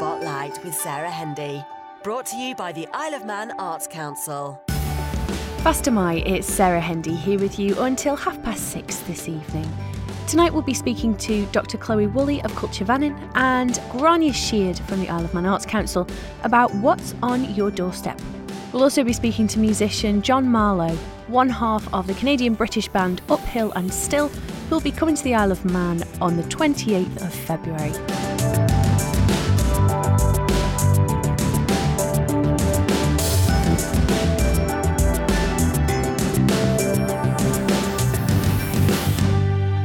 Spotlight with Sarah Hendy. Brought to you by the Isle of Man Arts Council. Fastyr mie, it's Sarah Hendy here with you until half past six this evening. Tonight we'll be speaking to Dr. Chloe Woolley of Culture Vannin and Grainne Sheard from the Isle of Man Arts Council about what's on your doorstep. We'll also be speaking to musician John Marlowe, one half of the Canadian British band Uphill and Still, who will be coming to the Isle of Man on the 28th of February.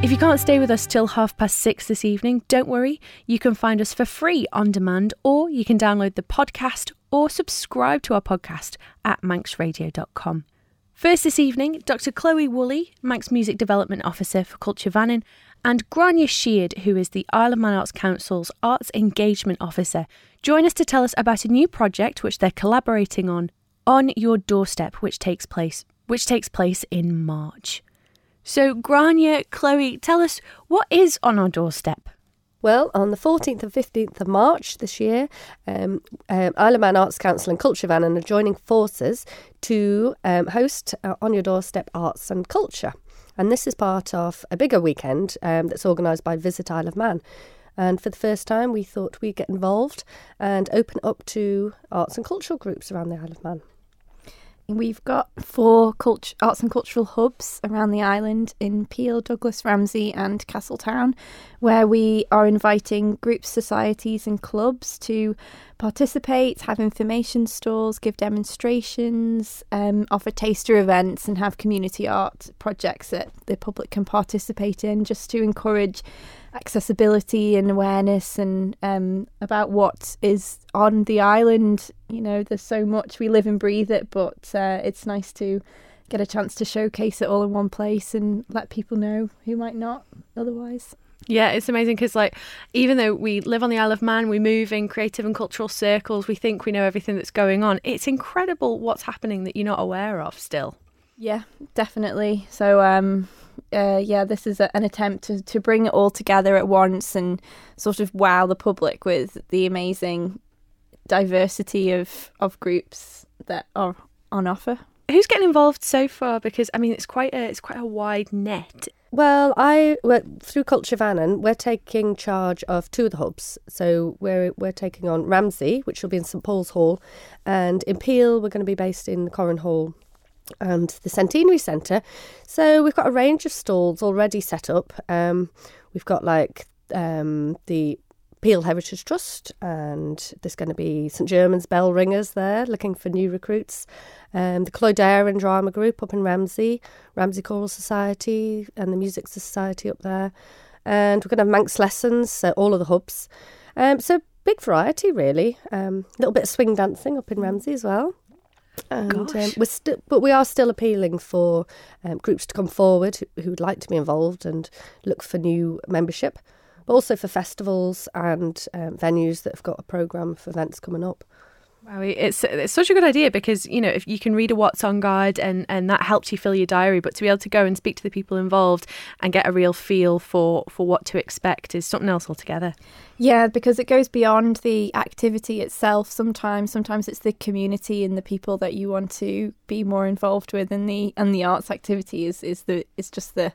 If you can't stay with us till half past six this evening, don't worry. You can find us for free on demand, or you can download the podcast or subscribe to our podcast at manxradio.com. First this evening, Dr. Chloe Woolley, Manx Music Development Officer for Culture Vannin, and Grainne Sheard, who is the Isle of Man Arts Council's Arts Engagement Officer, join us to tell us about a new project which they're collaborating on, On Your Doorstep, which takes place which takes place in March. So, Grainne, Chloe, tell us what is on our doorstep? Well, on the 14th and 15th of March this year, um, um, Isle of Man Arts Council and Culture Vannin are joining forces to um, host uh, On Your Doorstep Arts and Culture. And this is part of a bigger weekend um, that's organised by Visit Isle of Man. And for the first time, we thought we'd get involved and open up to arts and cultural groups around the Isle of Man. We've got four cult- arts and cultural hubs around the island in Peel, Douglas, Ramsey, and Castletown, where we are inviting groups, societies, and clubs to participate, have information stalls, give demonstrations, um, offer taster events, and have community art projects that the public can participate in just to encourage accessibility and awareness and um, about what is on the island. You know, there's so much we live and breathe it, but uh, it's nice to get a chance to showcase it all in one place and let people know who might not otherwise. Yeah, it's amazing because, like, even though we live on the Isle of Man, we move in creative and cultural circles, we think we know everything that's going on. It's incredible what's happening that you're not aware of still. Yeah, definitely. So, um, uh, yeah, this is a, an attempt to, to bring it all together at once and sort of wow the public with the amazing diversity of, of groups that are on offer. Who's getting involved so far? Because I mean, it's quite a it's quite a wide net. Well, I well, through Culture Vannin, we're taking charge of two of the hubs. So we're we're taking on Ramsey, which will be in St Paul's Hall, and in Peel, we're going to be based in Corran Hall and the Centenary Centre. So we've got a range of stalls already set up. Um, we've got like um, the Peel Heritage Trust, and there's going to be St Germans bell ringers there looking for new recruits. Um, the Cloydarian Drama Group up in Ramsey, Ramsey Choral Society, and the Music Society up there. And we're going to have Manx lessons, so all of the hubs. Um, so big variety, really. A um, little bit of swing dancing up in Ramsey as well. And um, we're still, but we are still appealing for um, groups to come forward who, who would like to be involved and look for new membership but also for festivals and um, venues that have got a programme for events coming up. Wow, it's it's such a good idea because you know if you can read a what's on guide and and that helps you fill your diary, but to be able to go and speak to the people involved and get a real feel for for what to expect is something else altogether. Yeah, because it goes beyond the activity itself. Sometimes, sometimes it's the community and the people that you want to be more involved with, and the and the arts activity is is the is just the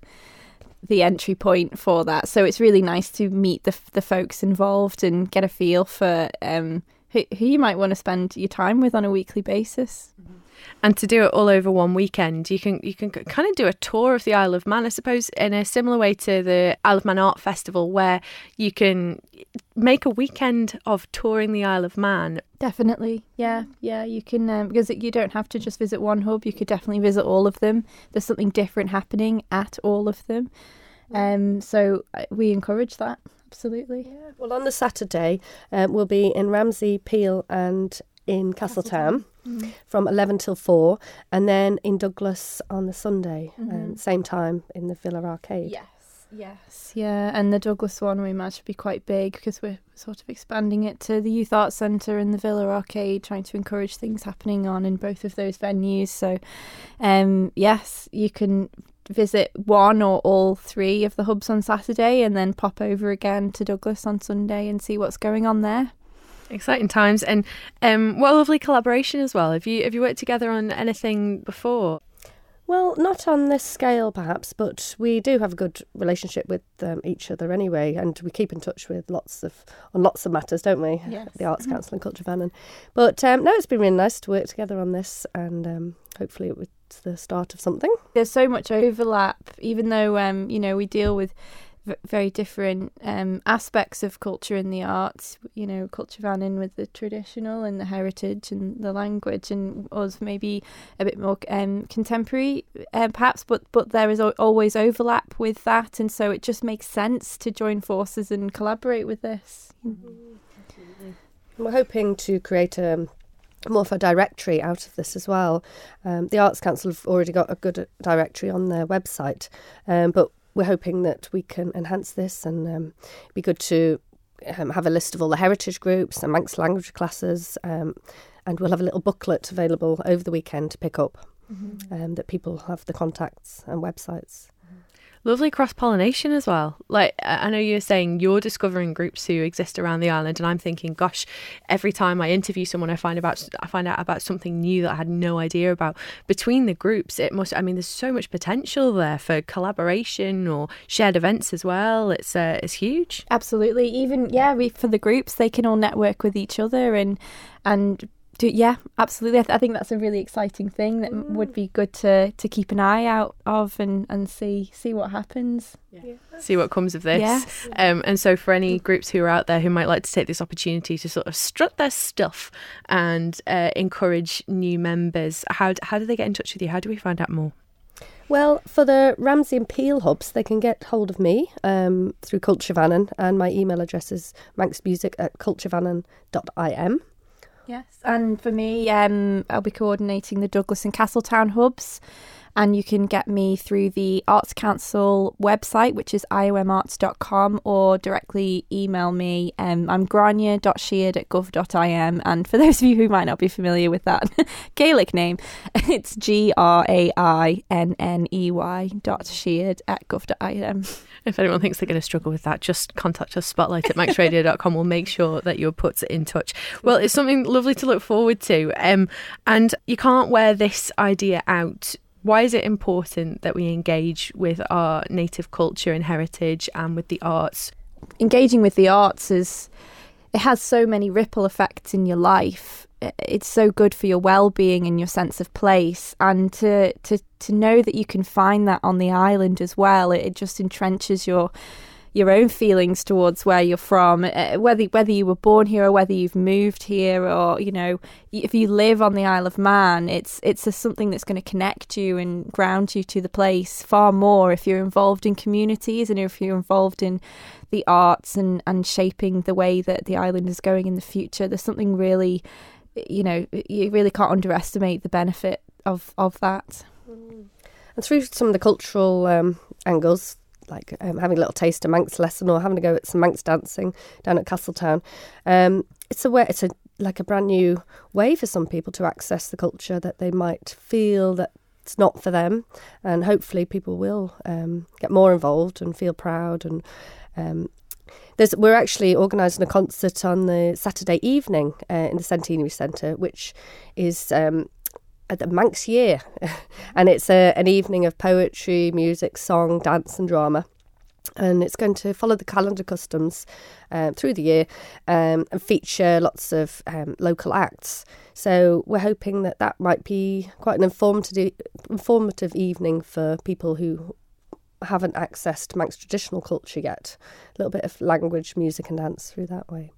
the entry point for that. So it's really nice to meet the the folks involved and get a feel for um, who, who you might want to spend your time with on a weekly basis. Mm-hmm. And to do it all over one weekend, you can you can kind of do a tour of the Isle of Man, I suppose, in a similar way to the Isle of Man Art Festival, where you can make a weekend of touring the Isle of Man. Definitely, yeah, yeah. You can um, because you don't have to just visit one hub. You could definitely visit all of them. There's something different happening at all of them. Um, so uh, we encourage that absolutely. Yeah. Well, on the Saturday, um, we'll be in Ramsey, Peel, and in Castletown, mm-hmm. from 11 till 4, and then in Douglas on the Sunday, um, mm-hmm. um, same time in the Villa Arcade. Yes. Yes, yeah, and the Douglas one we imagine to be quite big because we're sort of expanding it to the Youth Arts Centre and the Villa Arcade, trying to encourage things happening on in both of those venues. So, um, yes, you can visit one or all three of the hubs on Saturday and then pop over again to Douglas on Sunday and see what's going on there. Exciting times, and um, what a lovely collaboration as well. Have you have you worked together on anything before? Well, not on this scale, perhaps, but we do have a good relationship with um, each other anyway, and we keep in touch with lots of on lots of matters, don't we? Yes. The Arts Council and Culture Vannin. But um, no, it's been really nice to work together on this, and um, hopefully it was the start of something. There's so much overlap, even though um, you know we deal with very different um, aspects of culture and the arts. You know, Culture Vannin with the traditional and the heritage and the language, and us maybe a bit more um, contemporary, uh, perhaps. But but there is always overlap with that, and so it just makes sense to join forces and collaborate with this. We're hoping to create a more of a directory out of this as well. Um, the Arts Council have already got a good directory on their website, um, but we're hoping that we can enhance this and um, be good to um, have a list of all the heritage groups and Manx language classes, um, and we'll have a little booklet available over the weekend to pick up. Um, that people have the contacts and websites. Lovely cross pollination as well. Like I know you're saying you're discovering groups who exist around the island, and I'm thinking, gosh, every time I interview someone, I find about I find out about something new that I had no idea about. Between the groups, it must. I mean, there's so much potential there for collaboration or shared events as well. It's uh, it's huge. Absolutely. Even yeah, we, for the groups, they can all network with each other and and do yeah, absolutely. I, th- I think that's a really exciting thing that m would be good to to keep an eye out of and and see see what happens. See what comes of this. Yes. Um, and so, for any groups who are out there who might like to take this opportunity to sort of strut their stuff and uh, encourage new members, how how do they get in touch with you? How do we find out more? Well, for the Ramsey and Peel hubs, they can get hold of me um, through Culture Vannin, and my email address is manxmusic at culturevannin.im. Yes, and for me, um, I'll be coordinating the Douglas and Castletown hubs, and you can get me through the Arts Council website, which is iomarts.com, or directly email me. Um, I'm grainne.sheard at gov.im, and for those of you who might not be familiar with that Gaelic name, it's G R A I N N E Y dot sheard at gov.im. If anyone thinks they're going to struggle with that, just contact us, spotlight at manxradio.com. We'll make sure that you're put in touch. Well, it's something lovely to look forward to. Um, and you can't wear this idea out. Why is it important that we engage with our native culture and heritage and with the arts? engaging with the arts is it has so many ripple effects in your life it's so good for your well-being and your sense of place and to to to know that you can find that on the island as well it, it just entrenches your your own feelings towards where you're from uh, whether whether you were born here or whether you've moved here or you know if you live on the Isle of Man it's it's a, something that's going to connect you and ground you to the place far more if you're involved in communities and if you're involved in the arts and and shaping the way that the island is going in the future. There's something really you know you really can't underestimate the benefit of of that. And through some of the cultural um, angles, like um, having a little taste of Manx lesson or having to go at some Manx dancing down at Castletown, um, it's a way, it's a like a brand new way for some people to access the culture that they might feel that it's not for them, and hopefully people will um, get more involved and feel proud and. Um, there's, we're actually organising a concert on the Saturday evening uh, in the Centenary Centre, which is um, the Manx Year, and it's a, an evening of poetry, music, song, dance, and drama. And it's going to follow the calendar customs um, through the year um, and feature lots of um, local acts. So we're hoping that that might be quite an informative, informative evening for people who haven't accessed Manx traditional culture yet. A little bit of language, music, and dance through that way.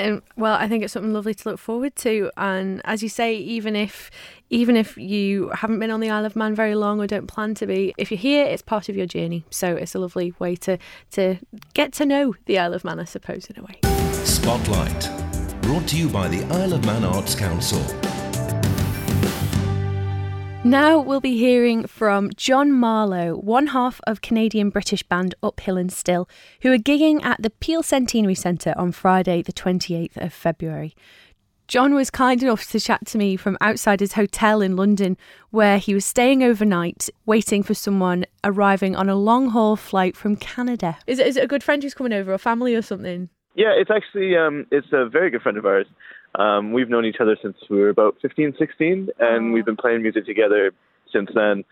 Um, well, I think it's something lovely to look forward to, and as you say, even if even if you haven't been on the Isle of Man very long or don't plan to be, if you're here, it's part of your journey. So it's a lovely way to to get to know the Isle of Man, I suppose, in a way. Spotlight. Brought to you by the Isle of Man Arts Council. Now we'll be hearing from John Marlowe, one half of Canadian British band Uphill and Still, who are gigging at the Peel Centenary Centre on Friday, the 28th of February. John was kind enough to chat to me from outside his hotel in London, where he was staying overnight, waiting for someone arriving on a long haul flight from Canada. Is it, is it a good friend who's coming over, or family or something? Yeah, it's actually um, it's a very good friend of ours. Um, we've known each other since we were about 15, 16, and we've been playing music together since then.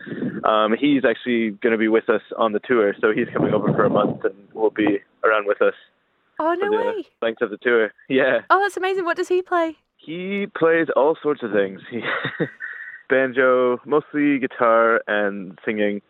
Um, he's actually going to be with us on the tour, so he's coming over for a month and will be around with us Oh no the way! length of the tour. Yeah, Oh, that's amazing. What does he play? he plays all sorts of things. He banjo, mostly guitar and singing,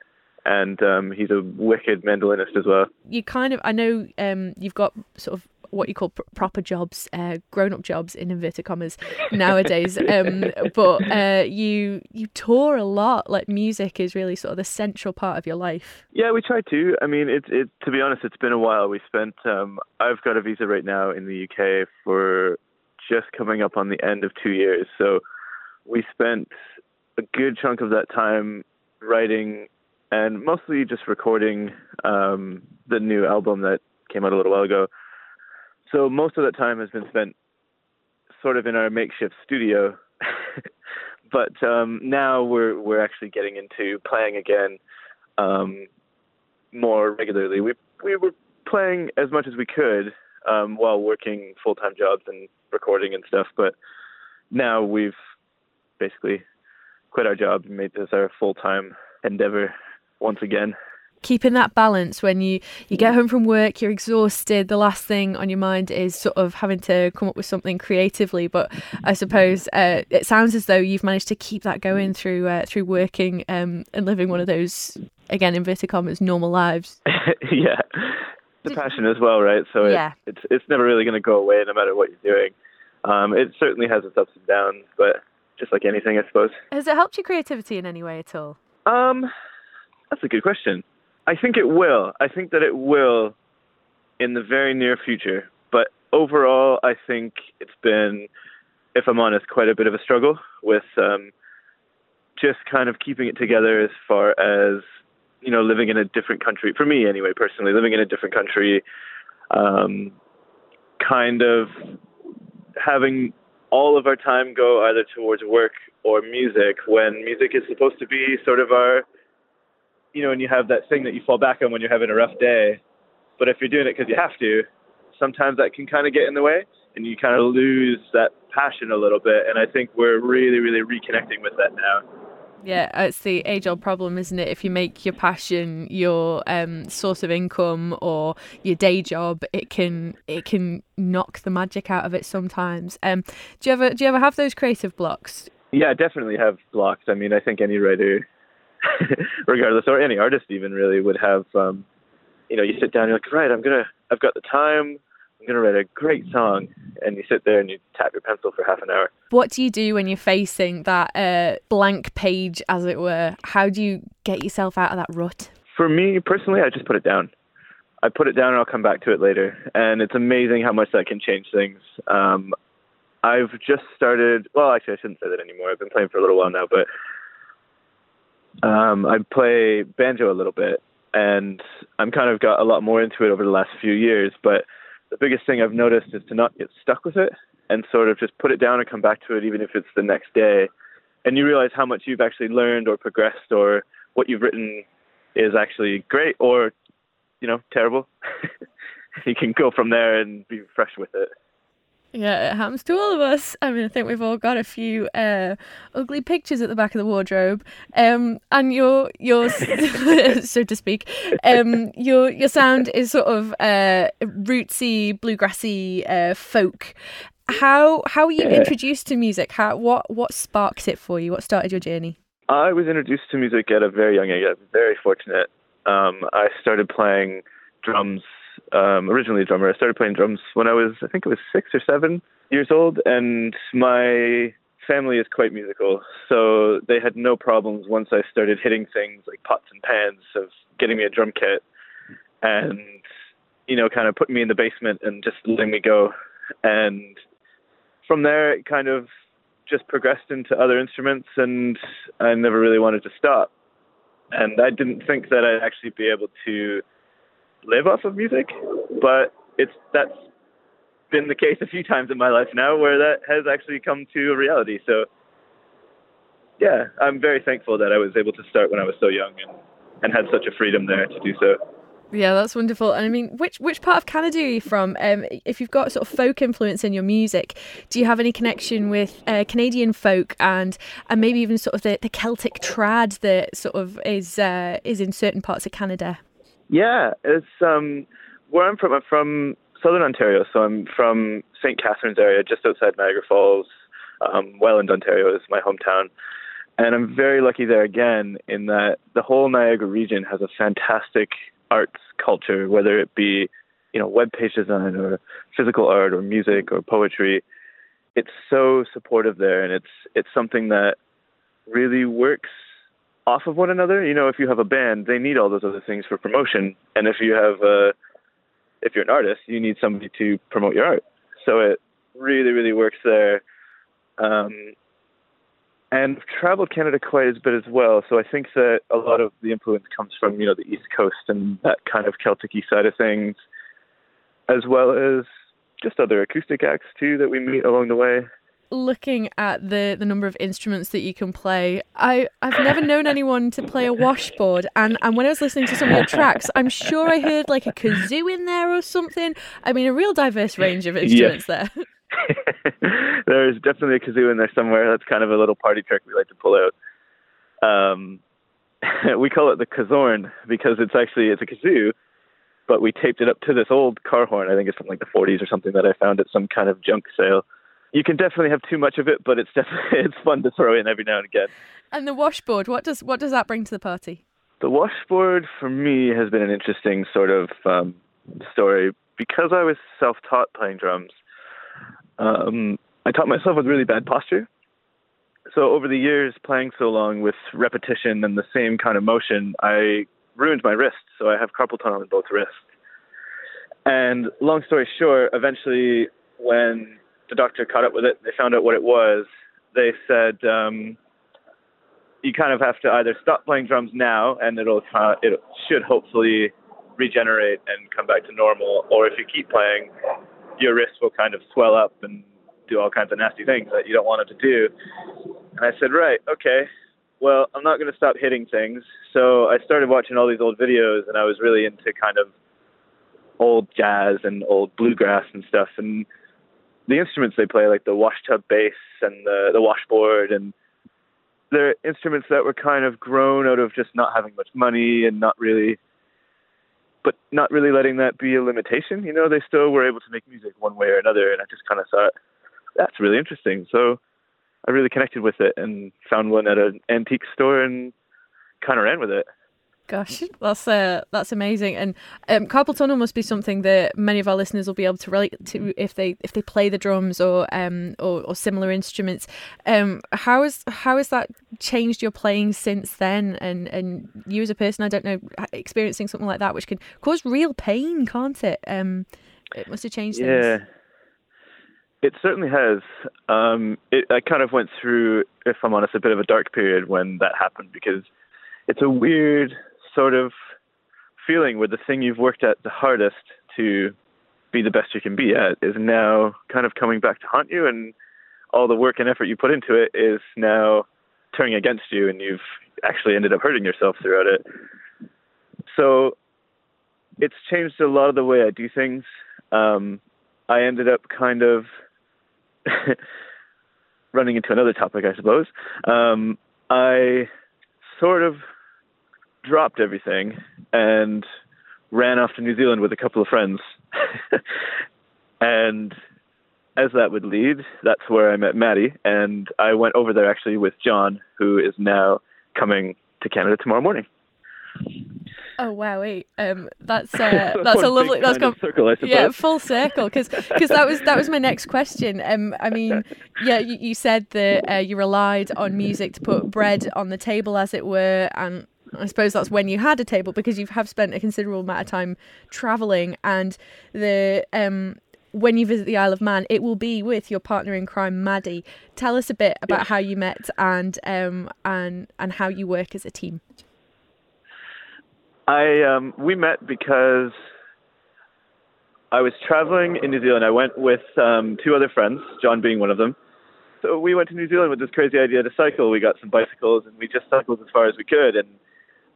and um, he's a wicked mandolinist as well. You kind of, I know um, you've got sort of what you call pr- proper jobs, uh, grown-up jobs in inverted commas nowadays. um, but uh, you you tour a lot. Like music is really sort of the central part of your life. Yeah, we try to. I mean, it, it to be honest, it's been a while. We spent. Um, I've got a visa right now in the UK for just coming up on the end of two years. So we spent a good chunk of that time writing and mostly just recording um, the new album that came out a little while ago. So most of that time has been spent sort of in our makeshift studio. but um, now we're we're actually getting into playing again um, more regularly. We we were playing as much as we could um, while working full time jobs and recording and stuff, but now we've basically quit our job and made this our full time endeavor once again. Keeping that balance when you you get home from work, you're exhausted. The last thing on your mind is sort of having to come up with something creatively. But I suppose uh, it sounds as though you've managed to keep that going through uh, through working um, and living one of those again inverted commas normal lives. yeah, the passion as well, right? So it, Yeah. it's it's never really going to go away no matter what you're doing. Um, it certainly has its ups and downs, but just like anything, I suppose. Has it helped your creativity in any way at all? Um, that's a good question. I think it will. I think that it will in the very near future. But overall, I think it's been, if I'm honest, quite a bit of a struggle with um, just kind of keeping it together as far as, you know, living in a different country. For me, anyway, personally, living in a different country, um, kind of having all of our time go either towards work or music when music is supposed to be sort of our you know, and you have that thing that you fall back on when you're having a rough day. But if you're doing it because you have to, sometimes that can kind of get in the way and you kind of lose that passion a little bit. And I think we're really, really reconnecting with that now. Yeah, it's the age-old problem, isn't it? If you make your passion your um, source of income or your day job, it can it can knock the magic out of it sometimes. Um, do you ever do you ever have those creative blocks? Yeah, I definitely have blocks. I mean, I think any writer, regardless, or any artist even really would have, um, you know, you sit down, you're like, right, I'm gonna, I've got the time, I'm gonna write a great song, and you sit there and you tap your pencil for half an hour. What do you do when you're facing that uh, blank page, as it were? How do you get yourself out of that rut? For me personally, I just put it down. I put it down and I'll come back to it later. And it's amazing how much that can change things. Um, I've just started, well, actually, I shouldn't say that anymore. I've been playing for a little while now, but um, I play banjo a little bit. And I'm kind of got a lot more into it over the last few years. But the biggest thing I've noticed is to not get stuck with it and sort of just put it down and come back to it, even if it's the next day. And you realize how much you've actually learned or progressed or what you've written is actually great or, you know, terrible. you can go from there and be fresh with it. Yeah, it happens to all of us. I mean, I think we've all got a few uh, ugly pictures at the back of the wardrobe, um, and your your so to speak, um, your your sound is sort of uh, rootsy, bluegrassy, uh, folk. How how were you introduced to music? How what what sparked it for you? What started your journey? I was introduced to music at a very young age. I'm very fortunate. Um, I started playing drums, um, originally a drummer. I started playing drums when I was, I think it was six or seven years old, and my family is quite musical. So they had no problems once I started hitting things like pots and pans of getting me a drum kit and, you know, kind of putting me in the basement and just letting me go. And from there, it kind of just progressed into other instruments, and I never really wanted to stop. And I didn't think that I'd actually be able to live off of music, but it's that's been the case a few times in my life now, where that has actually come to a reality. So, yeah, I'm very thankful that I was able to start when I was so young and and had such a freedom there to do so. Yeah, that's wonderful. And I mean, which which part of Canada are you from? Um, if you've got sort of folk influence in your music, do you have any connection with uh, Canadian folk and and maybe even sort of the, the Celtic trad that sort of is uh, is in certain parts of Canada? Yeah, it's um, where I'm from. I'm from southern Ontario, so I'm from St. Catharines area, just outside Niagara Falls. Um, Welland, Ontario is my hometown. And I'm very lucky there again in that the whole Niagara region has a fantastic arts culture, whether it be, you know, web page design or physical art or music or poetry. It's so supportive there, and it's it's something that really works off of one another. You know, if you have a band, they need all those other things for promotion, and if you have a if you're an artist, you need somebody to promote your art. So it really, really works there. Um, and I've traveled Canada quite a bit as well. So I think that a lot of the influence comes from you know the East Coast and that kind of Celtic side of things, as well as just other acoustic acts too that we meet along the way. Looking at the, the number of instruments that you can play, I, I've never known anyone to play a washboard. And, and when I was listening to some of your tracks, I'm sure I heard like a kazoo in there or something. I mean, a real diverse range of instruments there. There's definitely a kazoo in there somewhere. That's kind of a little party trick we like to pull out. Um, we call it the kazorn because it's actually it's a kazoo, but we taped it up to this old car horn. I think it's from like the 40s or something that I found at some kind of junk sale. You can definitely have too much of it, but it's definitely it's fun to throw in every now and again. And the washboard, what does what does that bring to the party? The washboard for me has been an interesting sort of um, story because I was self-taught playing drums um, I taught myself with really bad posture. So over the years, playing so long with repetition and the same kind of motion, I ruined my wrist. So I have carpal tunnel in both wrists. And long story short, eventually, when the doctor caught up with it, they found out what it was. They said um, you kind of have to either stop playing drums now, and it'll it should hopefully regenerate and come back to normal, or if you keep playing, your wrist will kind of swell up and do all kinds of nasty things that you don't want it to do. And I said, right, okay, well, I'm not going to stop hitting things. So I started watching all these old videos, and I was really into kind of old jazz and old bluegrass and stuff. And the instruments they play, like the washtub bass and the the washboard, and they're instruments that were kind of grown out of just not having much money and not really but not really letting that be a limitation. You know, they still were able to make music one way or another, and I just kind of thought that's really interesting. So I really connected with it and found one at an antique store and kind of ran with it. Gosh, that's uh, that's amazing, and um, carpal tunnel must be something that many of our listeners will be able to relate to if they if they play the drums or um or, or similar instruments. Um, how is how has that changed your playing since then? And and you as a person, I don't know, experiencing something like that, which can cause real pain, can't it? Um, it must have changed. Yeah. It certainly has. Um, it, I kind of went through, if I'm honest, a bit of a dark period when that happened because it's a weird sort of feeling where the thing you've worked at the hardest to be the best you can be at is now kind of coming back to haunt you and all the work and effort you put into it is now turning against you and you've actually ended up hurting yourself throughout it. So it's changed a lot of the way I do things. Um, I ended up kind of running into another topic, I suppose. Um, I sort of dropped everything and ran off to New Zealand with a couple of friends. and as that would lead, that's where I met Maddie. And I went over there actually with John, who is now coming to Canada tomorrow morning. Oh wow! Wait, um, that's uh, that's a lovely that's circle, yeah full circle because because that was that was my next question. Um, I mean, yeah, you, you said that uh, you relied on music to put bread on the table, as it were, and I suppose that's when you had a table because you have spent a considerable amount of time traveling and the um when you visit the Isle of Man, it will be with your partner in crime, Maddie. Tell us a bit about how you met and um and and how you work as a team. I um we met because I was traveling in New Zealand. I went with um two other friends, John being one of them. So we went to New Zealand with this crazy idea to cycle. We got some bicycles and we just cycled as far as we could and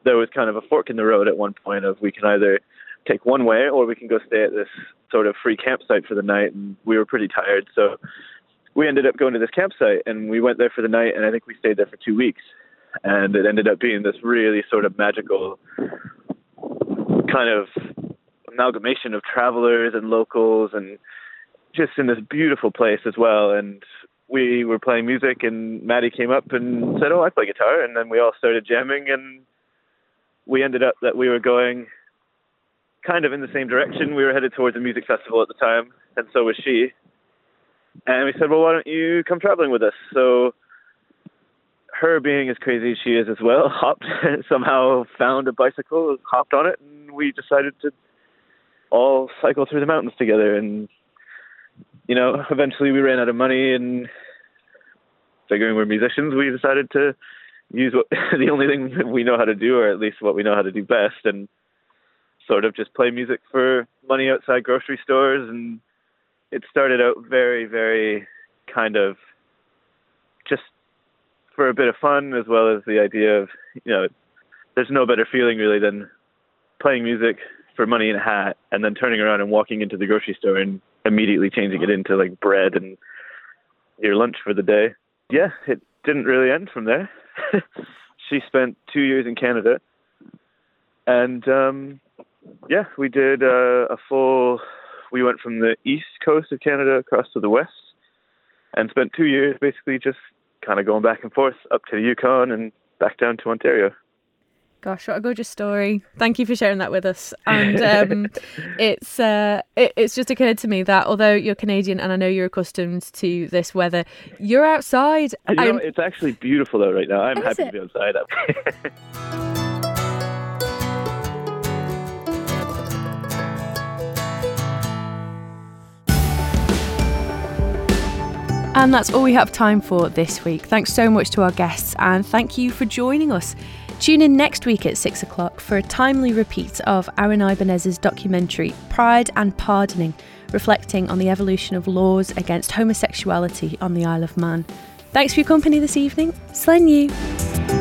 there was kind of a fork in the road at one point of we can either take one way or we can go stay at this sort of free campsite for the night. And we were pretty tired, so we ended up going to this campsite and we went there for the night. And I think we stayed there for two weeks. And it ended up being this really sort of magical kind of amalgamation of travelers and locals and just in this beautiful place as well. And we were playing music, and Maddie came up and said, "Oh, I play guitar," and then we all started jamming, and we ended up that we were going kind of in the same direction. We were headed towards a music festival at the time, and so was she. And we said, "Well, why don't you come traveling with us?" So her being as crazy as she is as well, hopped somehow found a bicycle, hopped on it, and we decided to all cycle through the mountains together. And you know, eventually we ran out of money, and figuring we're musicians, we decided to use what the only thing we know how to do, or at least what we know how to do best, and sort of just play music for money outside grocery stores. And it started out very, very kind of just for a bit of fun, as well as the idea of, you know, there's no better feeling really than playing music for money in a hat and then turning around and walking into the grocery store and immediately changing it into like bread and your lunch for the day. Yeah, it didn't really end from there. she spent two years in Canada, and um, yeah, we did uh, a full. We went from the east coast of Canada across to the west, and spent two years basically just kind of going back and forth up to the Yukon and back down to Ontario. Gosh, what a gorgeous story! Thank you for sharing that with us. And um, it's uh, it, it's just occurred to me that although you're Canadian and I know you're accustomed to this weather, you're outside. You know, it's actually beautiful out right now. I'm happy it? to be outside. And that's all we have time for this week. Thanks so much to our guests and thank you for joining us. Tune in next week at six o'clock for a timely repeat of Aaron Ibanez's documentary Pride and Pardoning, reflecting on the evolution of laws against homosexuality on the Isle of Man. Thanks for your company this evening. Slane lhiu.